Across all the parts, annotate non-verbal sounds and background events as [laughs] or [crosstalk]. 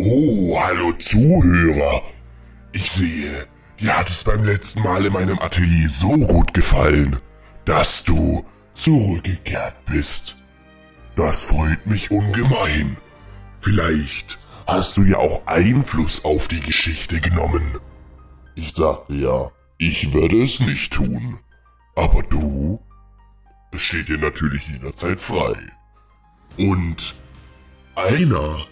Oh, hallo Zuhörer. Ich sehe, dir hat es beim letzten Mal in meinem Atelier so gut gefallen, dass du zurückgekehrt bist. Das freut mich ungemein. Vielleicht hast du ja auch Einfluss auf die Geschichte genommen. Ich dachte ja, ich würde es nicht tun. Aber du? Es steht dir natürlich jederzeit frei. Und einer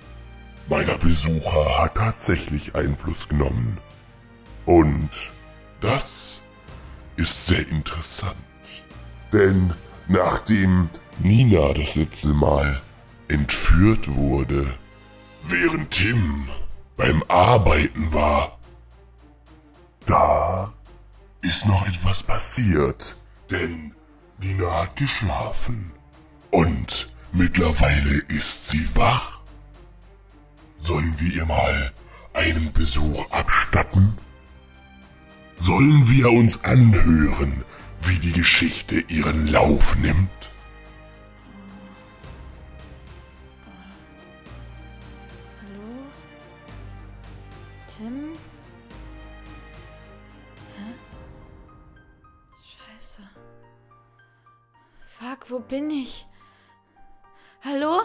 meiner Besucher hat tatsächlich Einfluss genommen. Und das ist sehr interessant. Denn nachdem Nina das letzte Mal entführt wurde, während Tim beim Arbeiten war, da ist noch etwas passiert. Denn Nina hat geschlafen. Und mittlerweile ist sie wach. Sollen wir ihr mal einen Besuch abstatten? Sollen wir uns anhören, wie die Geschichte ihren Lauf nimmt? Hallo? Tim? Hä? Scheiße. Fuck, wo bin ich? Hallo?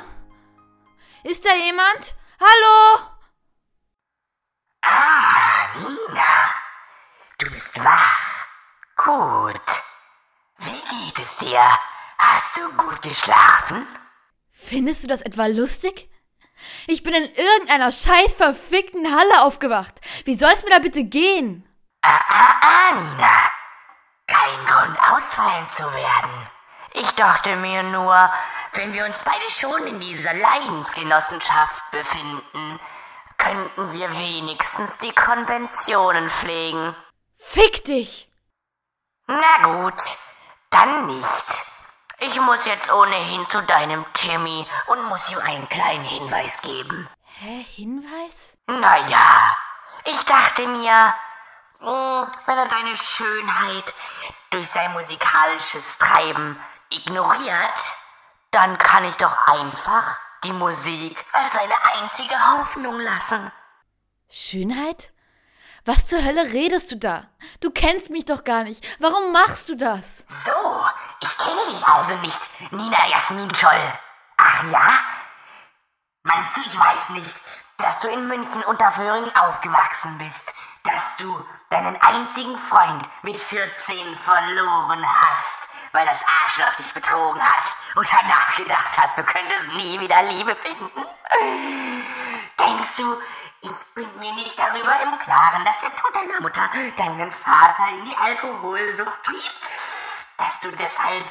Ist da jemand? Hallo? Ah, Nina. Du bist wach. Gut. Wie geht es dir? Hast du gut geschlafen? Findest du das etwa lustig? Ich bin in irgendeiner scheiß verfickten Halle aufgewacht. Wie soll's mir da bitte gehen? Ah, ah, ah, Nina. Kein Grund, ausfallen zu werden. Ich dachte mir nur, wenn wir uns beide schon in dieser Leidensgenossenschaft befinden, könnten wir wenigstens die Konventionen pflegen. Fick dich! Na gut, dann nicht. Ich muss jetzt ohnehin zu deinem Timmy und muss ihm einen kleinen Hinweis geben. Hä, Hinweis? Naja, ich dachte mir, mh, wenn er deine Schönheit durch sein musikalisches Treiben ignoriert, dann kann ich doch einfach die Musik als seine einzige Hoffnung lassen. Schönheit? Was zur Hölle redest du da? Du kennst mich doch gar nicht. Warum machst du das? So, ich kenne dich also nicht, Nina Jasmin Scholl. Ach ja? Meinst du, ich weiß nicht, dass du in München unter Föhring aufgewachsen bist? Dass du deinen einzigen Freund mit 14 verloren hast, weil das Arschloch dich betrogen hat und danach gedacht hast, du könntest nie wieder Liebe finden? Denkst du, ich bin mir nicht darüber im Klaren, dass der Tod deiner Mutter deinen Vater in die Alkoholsucht trieb? Dass du deshalb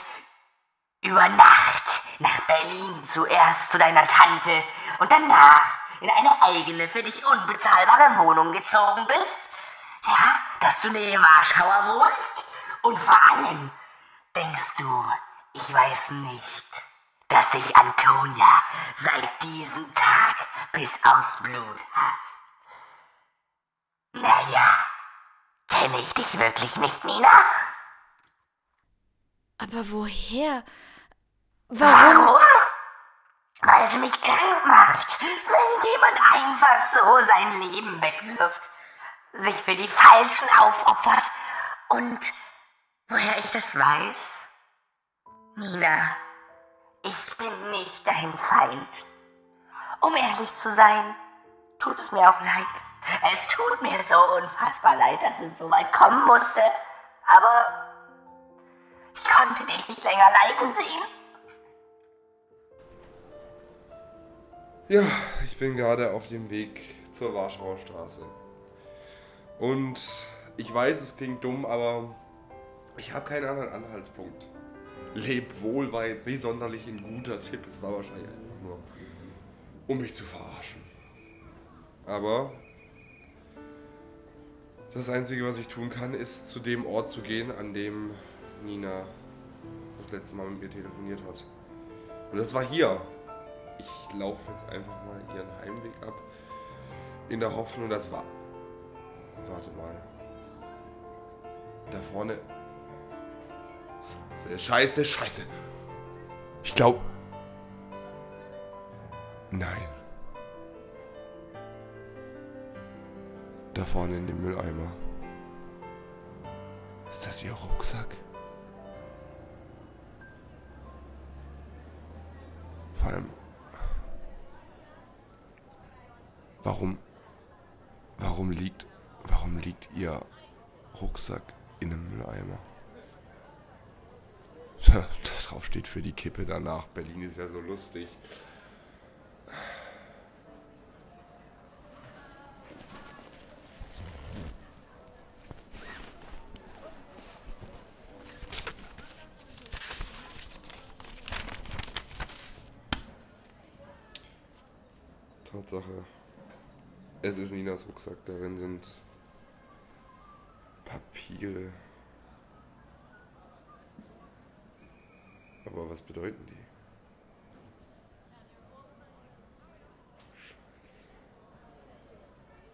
über Nacht nach Berlin zuerst zu deiner Tante und danach in eine eigene, für dich unbezahlbare Wohnung gezogen bist? Ja, dass du neben Warschauer wohnst? Und vor allem, denkst du, ich weiß nicht, dass dich Antonia seit diesem Tag bis aufs Blut hasst? Naja, kenne ich dich wirklich nicht, Nina? Aber woher? Warum? Warum? Weil es mich krank macht, wenn jemand einfach so sein Leben wegwirft, sich für die Falschen aufopfert und woher ich das weiß? Nina, ich bin nicht dein Feind. Um ehrlich zu sein, tut es mir auch leid. Es tut mir so unfassbar leid, dass es so weit kommen musste. Aber ich konnte dich nicht länger leiden sehen. Ja, ich bin gerade auf dem Weg zur Warschauer Straße. Und ich weiß, es klingt dumm, aber ich habe keinen anderen Anhaltspunkt. Leb wohl war jetzt nicht sonderlich ein guter Tipp. Es war wahrscheinlich einfach nur, um mich zu verarschen. Aber das Einzige, was ich tun kann, ist zu dem Ort zu gehen, an dem Nina das letzte Mal mit mir telefoniert hat. Und das war hier. Ich laufe jetzt einfach mal ihren Heimweg ab. In der Hoffnung, das war. Warte mal. Da vorne. Scheiße, scheiße. Ich glaube. Nein. Da vorne in dem Mülleimer. Ist das Ihr Rucksack? Vor allem. Warum. Warum liegt. Warum liegt Ihr Rucksack in einem Mülleimer? Da, [laughs] drauf steht für die Kippe danach. Berlin ist ja so lustig. Tatsache. Es ist Ninas Rucksack. Darin sind Papiere. Aber was bedeuten die?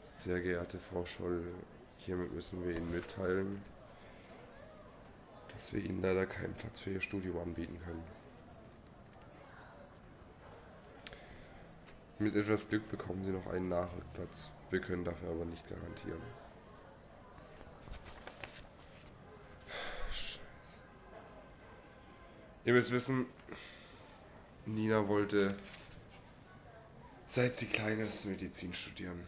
Sehr geehrte Frau Scholl, hiermit müssen wir Ihnen mitteilen, dass wir Ihnen leider keinen Platz für Ihr Studium anbieten können. Mit etwas Glück bekommen Sie noch einen Nachrückplatz. Wir können dafür aber nicht garantieren. Ihr müsst wissen, Nina wollte, seit sie klein ist, Medizin studieren.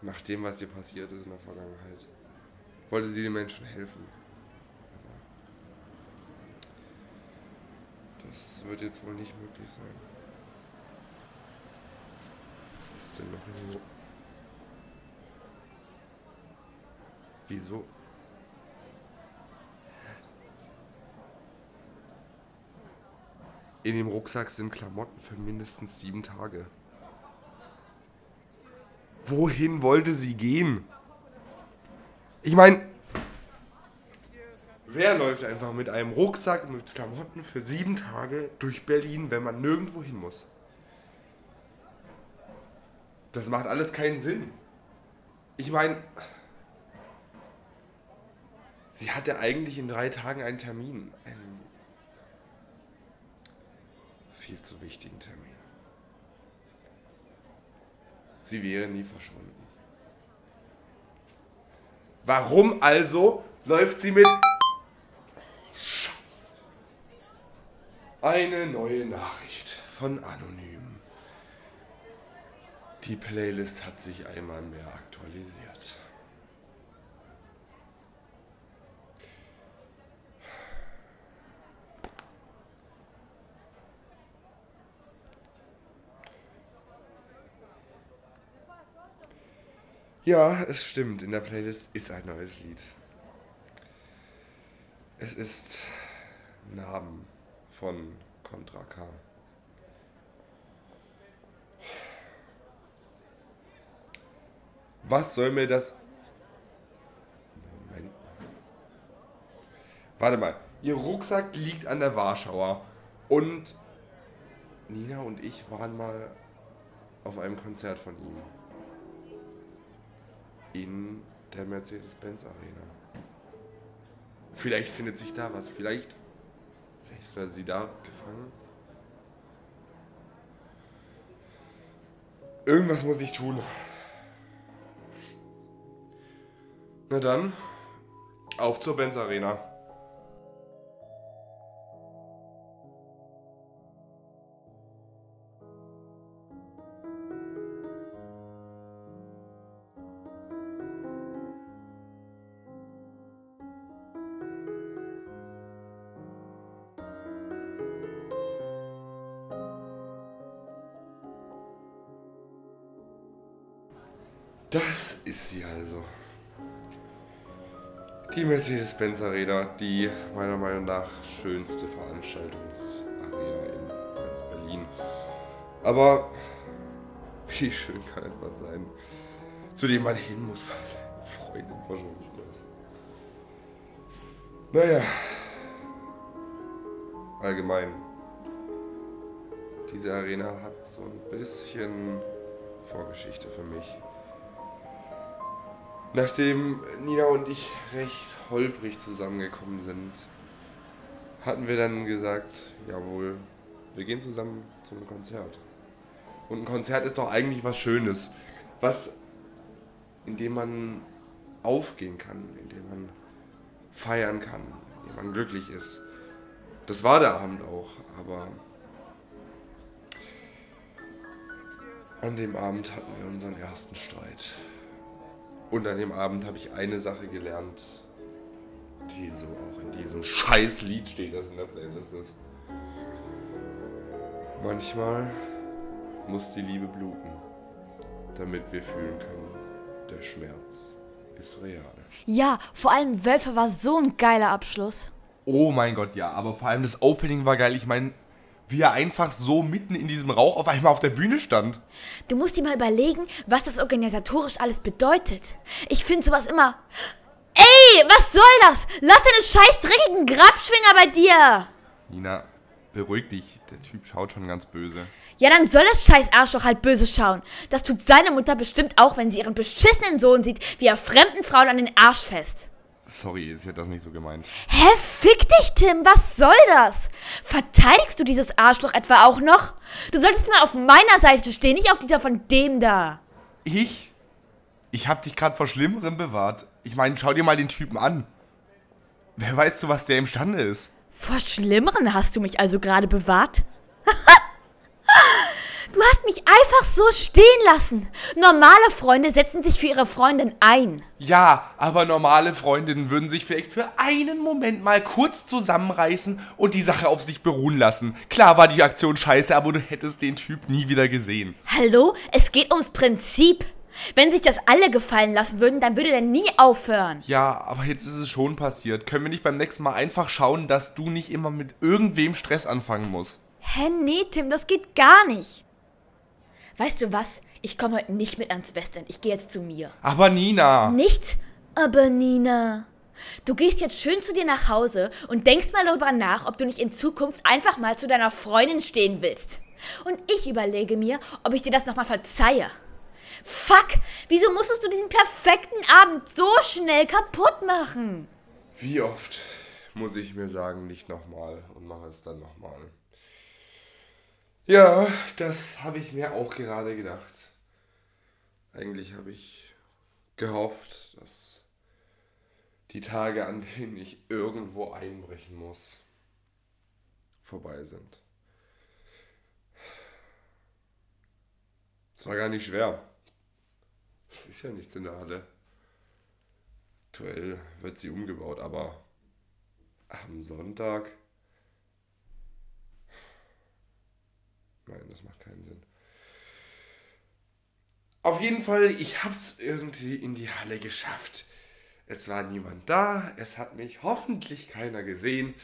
Nach dem, was ihr passiert ist in der Vergangenheit, wollte sie den Menschen helfen. Das wird jetzt wohl nicht möglich sein. Was ist denn noch irgendwo? Wieso? In dem Rucksack sind Klamotten für mindestens sieben Tage. Wohin wollte sie gehen? Ich meine, wer läuft einfach mit einem Rucksack mit Klamotten für sieben Tage durch Berlin, wenn man nirgendwo hin muss? Das macht alles keinen Sinn. Ich meine, sie hatte eigentlich in drei Tagen einen Termin. Einen viel zu wichtigen Termin. Sie wäre nie verschwunden. Warum also läuft sie mit... Scheiße. Eine neue Nachricht von Anonym. Die Playlist hat sich einmal mehr aktualisiert. Ja, es stimmt, in der Playlist ist ein neues Lied. Es ist Narben von Contra K. Was soll mir das... Moment. Warte mal. Ihr Rucksack liegt an der Warschauer. Und Nina und ich waren mal auf einem Konzert von ihm. In der Mercedes-Benz Arena. Vielleicht findet sich da was. Vielleicht, vielleicht war sie da gefangen. Irgendwas muss ich tun. Na dann, auf zur Benz Arena. Die Mercedes-Benz Arena, die meiner Meinung nach schönste Veranstaltungsarena in ganz Berlin. Aber wie schön kann etwas sein, zu dem man hin muss, weil eine Freundin verschwunden ist. Naja, allgemein. Diese Arena hat so ein bisschen Vorgeschichte für mich. Nachdem Nina und ich recht holprig zusammengekommen sind, hatten wir dann gesagt, jawohl, wir gehen zusammen zu einem Konzert. Und ein Konzert ist doch eigentlich was Schönes. Was in dem man aufgehen kann, in dem man feiern kann, in dem man glücklich ist. Das war der Abend auch, aber an dem Abend hatten wir unseren ersten Streit. Und an dem Abend habe ich eine Sache gelernt, die so auch in diesem scheiß Lied steht, das in der Playlist ist. Manchmal muss die Liebe bluten, damit wir fühlen können, der Schmerz ist real. Ja, vor allem Wölfe war so ein geiler Abschluss. Oh mein Gott, ja, aber vor allem das Opening war geil. Ich meine, wie er einfach so mitten in diesem Rauch auf einmal auf der Bühne stand. Du musst dir mal überlegen, was das organisatorisch alles bedeutet. Ich finde sowas immer. Ey, was soll das? Lass deine scheiß dreckigen Grabschwinger bei dir! Nina, beruhig dich. Der Typ schaut schon ganz böse. Ja, dann soll das scheiß Arschloch halt böse schauen. Das tut seine Mutter bestimmt auch, wenn sie ihren beschissenen Sohn sieht, wie er fremden Frauen an den Arsch fest. Sorry, sie hat das nicht so gemeint. Hä, fick dich, Tim, was soll das? Verteidigst du dieses Arschloch etwa auch noch? Du solltest mal auf meiner Seite stehen, nicht auf dieser von dem da. Ich? Ich hab dich gerade vor Schlimmerem bewahrt. Ich meine, schau dir mal den Typen an. Wer weiß, zu was der imstande ist. Vor Schlimmeren hast du mich also gerade bewahrt? [laughs] du hast mich einfach so stehen lassen. Normale Freunde setzen sich für ihre Freundin ein. Ja, aber normale Freundinnen würden sich vielleicht für einen Moment mal kurz zusammenreißen und die Sache auf sich beruhen lassen. Klar war die Aktion scheiße, aber du hättest den Typ nie wieder gesehen. Hallo? Es geht ums Prinzip. Wenn sich das alle gefallen lassen würden, dann würde der nie aufhören. Ja, aber jetzt ist es schon passiert. Können wir nicht beim nächsten Mal einfach schauen, dass du nicht immer mit irgendwem Stress anfangen musst? Hä, nee, Tim, das geht gar nicht. Weißt du was? Ich komme heute nicht mit ans Westend. Ich gehe jetzt zu mir. Aber Nina! Nichts? Aber Nina. Du gehst jetzt schön zu dir nach Hause und denkst mal darüber nach, ob du nicht in Zukunft einfach mal zu deiner Freundin stehen willst. Und ich überlege mir, ob ich dir das nochmal verzeihe. Fuck, wieso musstest du diesen perfekten Abend so schnell kaputt machen? Wie oft muss ich mir sagen, nicht nochmal und mache es dann nochmal. Ja, das habe ich mir auch gerade gedacht. Eigentlich habe ich gehofft, dass die Tage, an denen ich irgendwo einbrechen muss, vorbei sind. Es war gar nicht schwer. Es ist ja nichts in der Halle. Aktuell wird sie umgebaut, aber am Sonntag. Nein, das macht keinen Sinn. Auf jeden Fall, ich hab's irgendwie in die Halle geschafft. Es war niemand da, es hat mich hoffentlich keiner gesehen.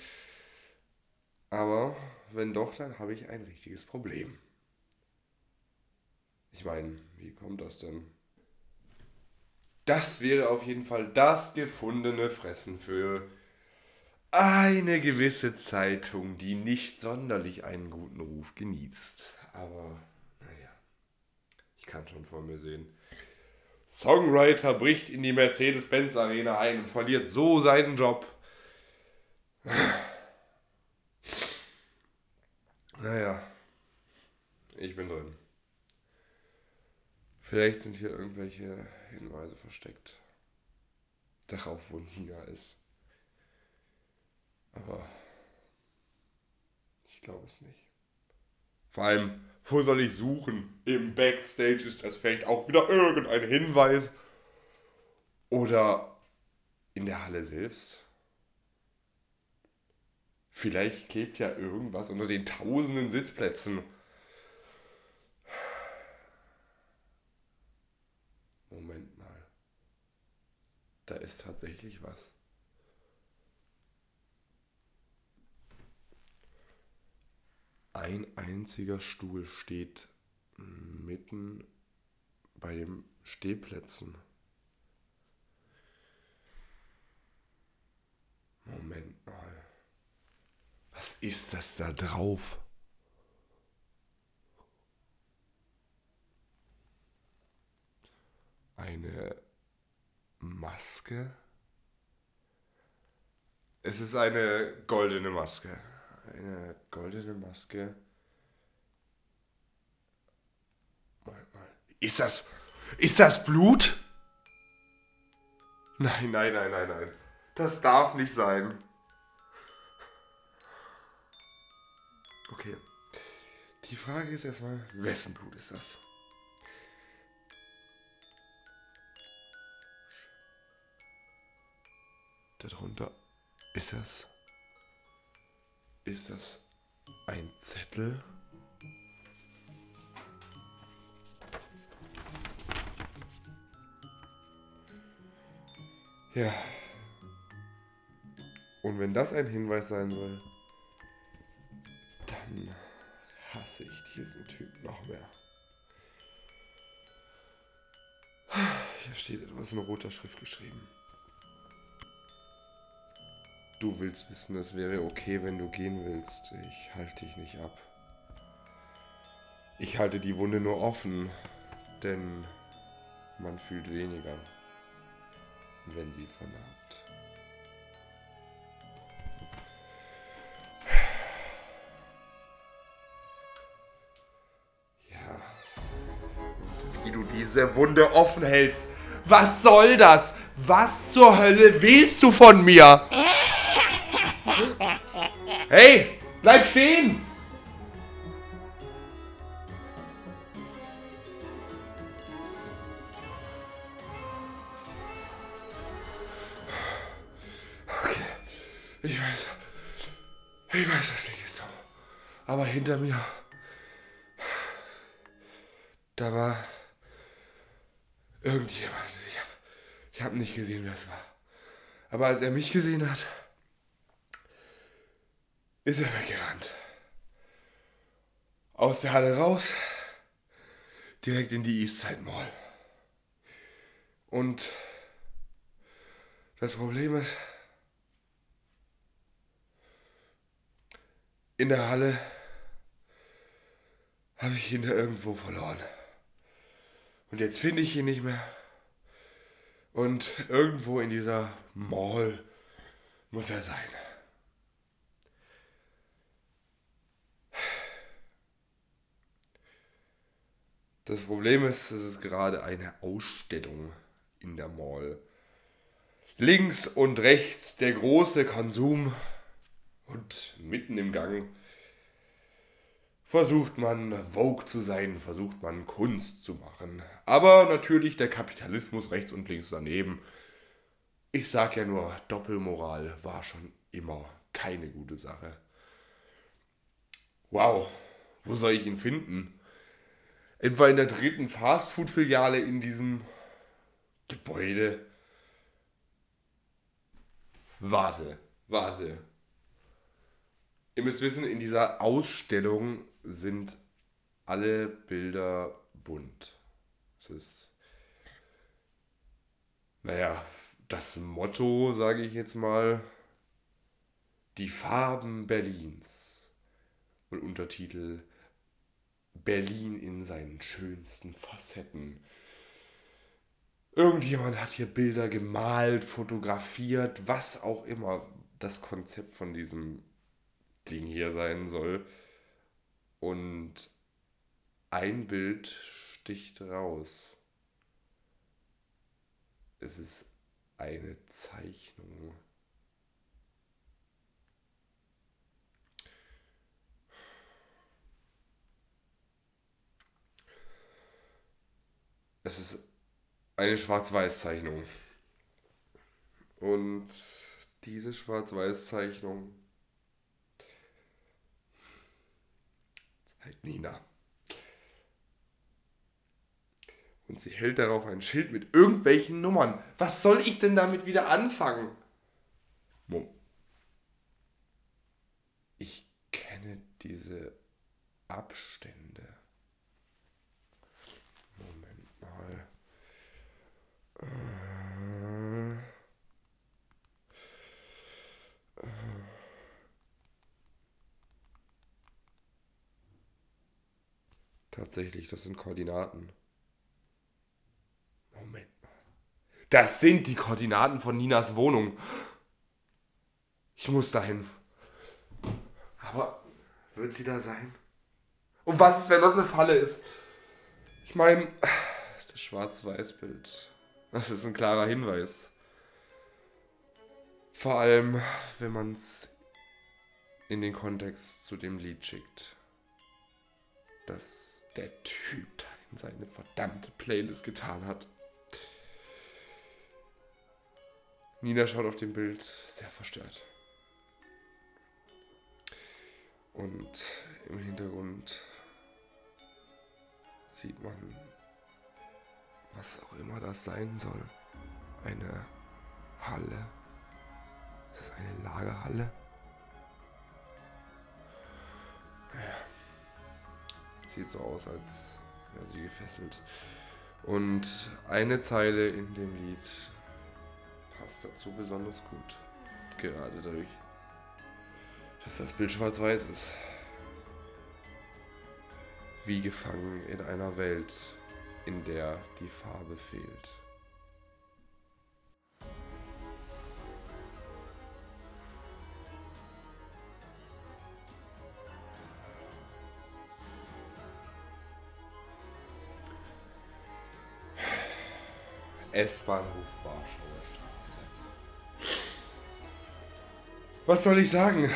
Aber wenn doch, dann habe ich ein richtiges Problem. Ich meine, wie kommt das denn? Das wäre auf jeden Fall das gefundene Fressen für eine gewisse Zeitung, die nicht sonderlich einen guten Ruf genießt. Aber naja, ich kann schon vor mir sehen. Songwriter bricht in die Mercedes-Benz Arena ein und verliert so seinen Job. Naja, ich bin drin. Vielleicht sind hier irgendwelche Hinweise versteckt. Darauf, wo Nina ist. Aber ich glaube es nicht. Vor allem, wo soll ich suchen? Im Backstage ist das vielleicht auch wieder irgendein Hinweis. Oder in der Halle selbst. Vielleicht klebt ja irgendwas unter den tausenden Sitzplätzen. Moment mal. Da ist tatsächlich was. Ein einziger Stuhl steht mitten bei den Stehplätzen. Moment mal. Was ist das da drauf? Eine Maske? Es ist eine goldene Maske. Eine goldene Maske. Ist das. Ist das Blut? Nein, nein, nein, nein, nein. Das darf nicht sein. Okay. Die Frage ist erstmal, wessen Blut ist das? Darunter ist das. Ist das ein Zettel? Ja. Und wenn das ein Hinweis sein soll, dann hasse ich diesen Typ noch mehr. Hier steht etwas in roter Schrift geschrieben. Du willst wissen, es wäre okay, wenn du gehen willst. Ich halte dich nicht ab. Ich halte die Wunde nur offen, denn man fühlt weniger, wenn sie vernarbt. Ja. Wie du diese Wunde offen hältst. Was soll das? Was zur Hölle willst du von mir? Hey, bleib stehen! Okay, ich weiß, ich weiß, das klingt jetzt so. Aber hinter mir, da war irgendjemand. Ich habe ich hab nicht gesehen, wer es war. Aber als er mich gesehen hat, ist er weggerannt. Aus der Halle raus, direkt in die Eastside Mall. Und das Problem ist, in der Halle habe ich ihn da irgendwo verloren. Und jetzt finde ich ihn nicht mehr. Und irgendwo in dieser Mall muss er sein. Das Problem ist, es ist gerade eine Ausstellung in der Mall. Links und rechts der große Konsum und mitten im Gang versucht man Vogue zu sein, versucht man Kunst zu machen. Aber natürlich der Kapitalismus rechts und links daneben. Ich sag ja nur, Doppelmoral war schon immer keine gute Sache. Wow, wo soll ich ihn finden? Etwa in der dritten Fastfood-Filiale in diesem Gebäude. Warte, warte. Ihr müsst wissen, in dieser Ausstellung sind alle Bilder bunt. Das ist, naja, das Motto, sage ich jetzt mal, die Farben Berlins. Und Untertitel Berlin in seinen schönsten Facetten. Irgendjemand hat hier Bilder gemalt, fotografiert, was auch immer das Konzept von diesem Ding hier sein soll. Und ein Bild sticht raus. Es ist eine Zeichnung. Es ist eine Schwarz-Weiß-Zeichnung. Und diese Schwarz-Weiß-Zeichnung zeigt Nina. Und sie hält darauf ein Schild mit irgendwelchen Nummern. Was soll ich denn damit wieder anfangen? Mom. Ich kenne diese Abstände. Moment mal. Äh, äh. Tatsächlich, das sind Koordinaten. Moment mal. Das sind die Koordinaten von Ninas Wohnung. Ich muss dahin. Aber wird sie da sein? Und was ist, wenn das eine Falle ist? Ich meine, das Schwarz-Weiß-Bild. Das ist ein klarer Hinweis. Vor allem, wenn man es in den Kontext zu dem Lied schickt. Das der Typ da in seine verdammte Playlist getan hat. Nina schaut auf dem Bild sehr verstört. Und im Hintergrund sieht man, was auch immer das sein soll. Eine Halle. Ist das eine Lagerhalle? Ja. Sieht so aus, als wäre sie gefesselt. Und eine Zeile in dem Lied passt dazu besonders gut. Gerade dadurch, dass das Bild schwarz-weiß ist. Wie gefangen in einer Welt, in der die Farbe fehlt. S-Bahnhof Warschauer Straße. Was soll ich sagen?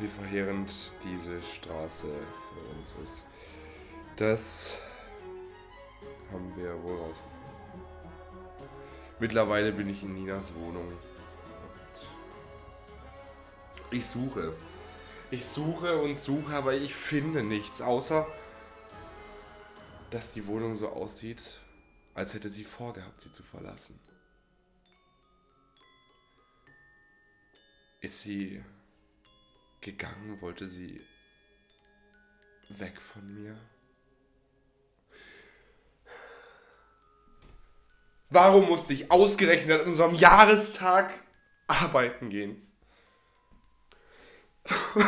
Wie verheerend diese Straße für uns ist. Das haben wir wohl rausgefunden. Mittlerweile bin ich in Ninas Wohnung. Ich suche. Ich suche und suche, aber ich finde nichts, außer dass die Wohnung so aussieht, als hätte sie vorgehabt, sie zu verlassen. Ist sie gegangen? Wollte sie weg von mir? Warum musste ich ausgerechnet an unserem Jahrestag arbeiten gehen? [laughs]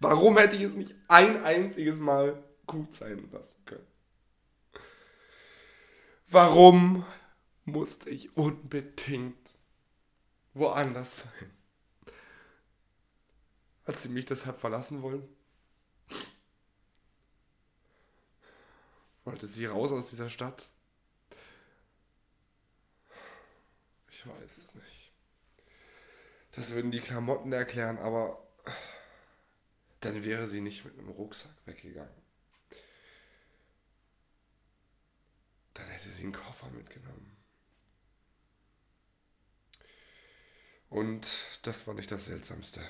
Warum hätte ich es nicht ein einziges Mal gut sein lassen können? Warum musste ich unbedingt woanders sein? Hat sie mich deshalb verlassen wollen? Wollte sie raus aus dieser Stadt? Ich weiß es nicht. Das würden die Klamotten erklären, aber dann wäre sie nicht mit einem Rucksack weggegangen. Dann hätte sie einen Koffer mitgenommen. Und das war nicht das Seltsamste.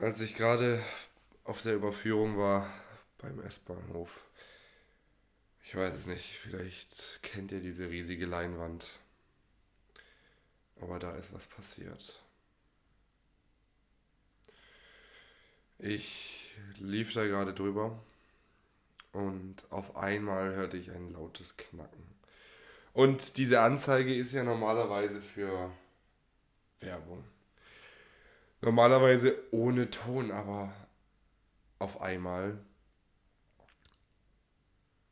Als ich gerade auf der Überführung war beim S-Bahnhof, ich weiß es nicht, vielleicht kennt ihr diese riesige Leinwand, aber da ist was passiert. Ich lief da gerade drüber und auf einmal hörte ich ein lautes Knacken. Und diese Anzeige ist ja normalerweise für Werbung. Normalerweise ohne Ton, aber auf einmal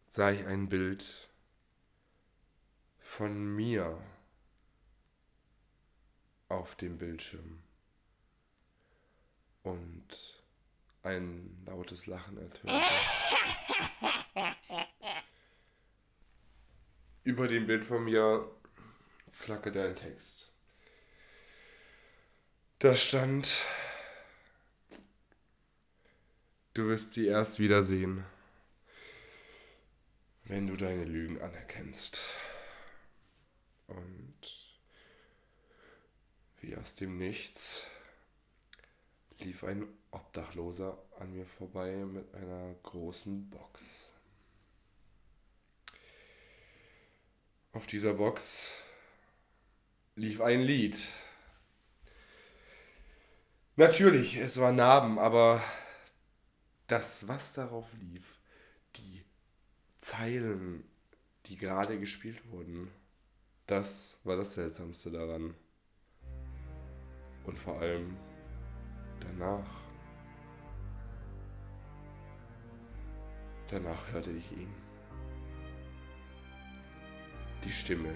sah ich ein Bild von mir auf dem Bildschirm. Und ein lautes Lachen ertönte. [laughs] Über dem Bild von mir flackerte ein Text. Da stand, du wirst sie erst wiedersehen, wenn du deine Lügen anerkennst. Und wie aus dem Nichts lief ein Obdachloser an mir vorbei mit einer großen Box. Auf dieser Box lief ein Lied. Natürlich, es war Narben, aber das, was darauf lief, die Zeilen, die gerade gespielt wurden, das war das Seltsamste daran. Und vor allem danach. Danach hörte ich ihn. Die Stimme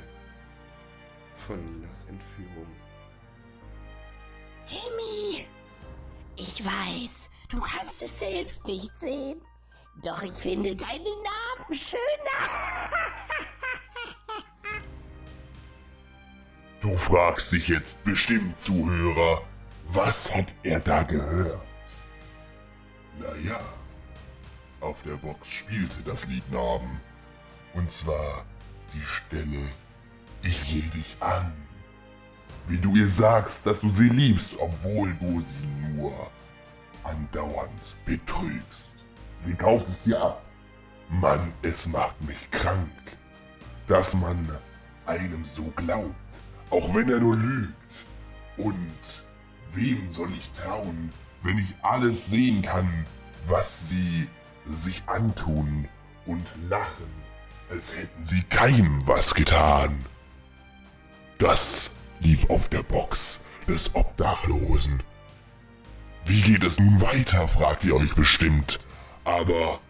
von Ninas Entführung. Timmy! Ich weiß, du kannst es selbst nicht sehen. Doch ich finde deinen Namen schöner. [laughs] Du fragst dich jetzt bestimmt, Zuhörer, was hat er da gehört? Naja, auf der Box spielte das Lied Narben. Und zwar die Stelle Ich sehe dich an. Wie du ihr sagst, dass du sie liebst, obwohl du sie nur andauernd betrügst. Sie kauft es dir ab. Mann, es macht mich krank, dass man einem so glaubt, auch wenn er nur lügt. Und wem soll ich trauen, wenn ich alles sehen kann, was sie sich antun und lachen, als hätten sie keinem was getan. Das lief auf der Box des Obdachlosen. Wie geht es nun weiter, fragt ihr euch bestimmt. Aber,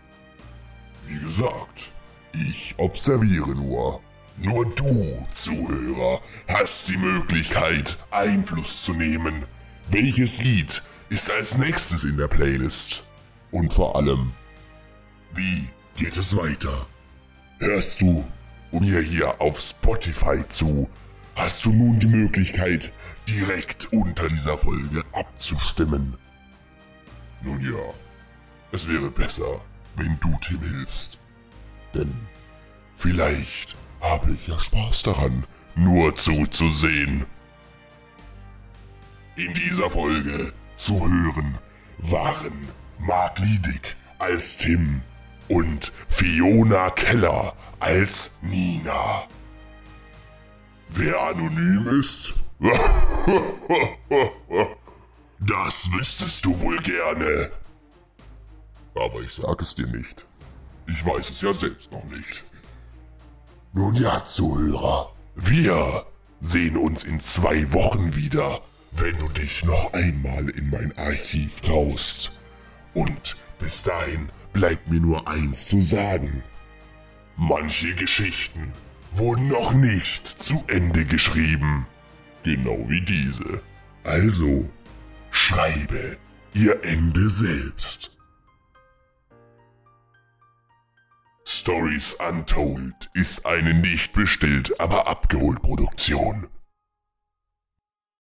wie gesagt, ich observiere nur. Nur du, Zuhörer, hast die Möglichkeit, Einfluss zu nehmen. Welches Lied ist als nächstes in der Playlist? Und vor allem, wie geht es weiter? Hörst du mir hier auf Spotify zu, hast du nun die Möglichkeit, direkt unter dieser Folge abzustimmen. Nun ja, es wäre besser, wenn du Tim hilfst. Denn vielleicht habe ich ja Spaß daran, nur zuzusehen. In dieser Folge zu hören waren Mark Liedig als Tim und Fiona Keller als Nina. Wer anonym ist? [laughs] Das wüsstest du wohl gerne. Aber ich sag es dir nicht. Ich weiß es ja selbst noch nicht. Nun ja, Zuhörer, wir sehen uns in zwei Wochen wieder, wenn du dich noch einmal in mein Archiv traust. Und bis dahin bleibt mir nur eins zu sagen. Manche Geschichten wurden noch nicht zu Ende geschrieben. Genau wie diese. Also, schreibe ihr Ende selbst. Stories Untold ist eine nicht bestellt, aber abgeholt Produktion.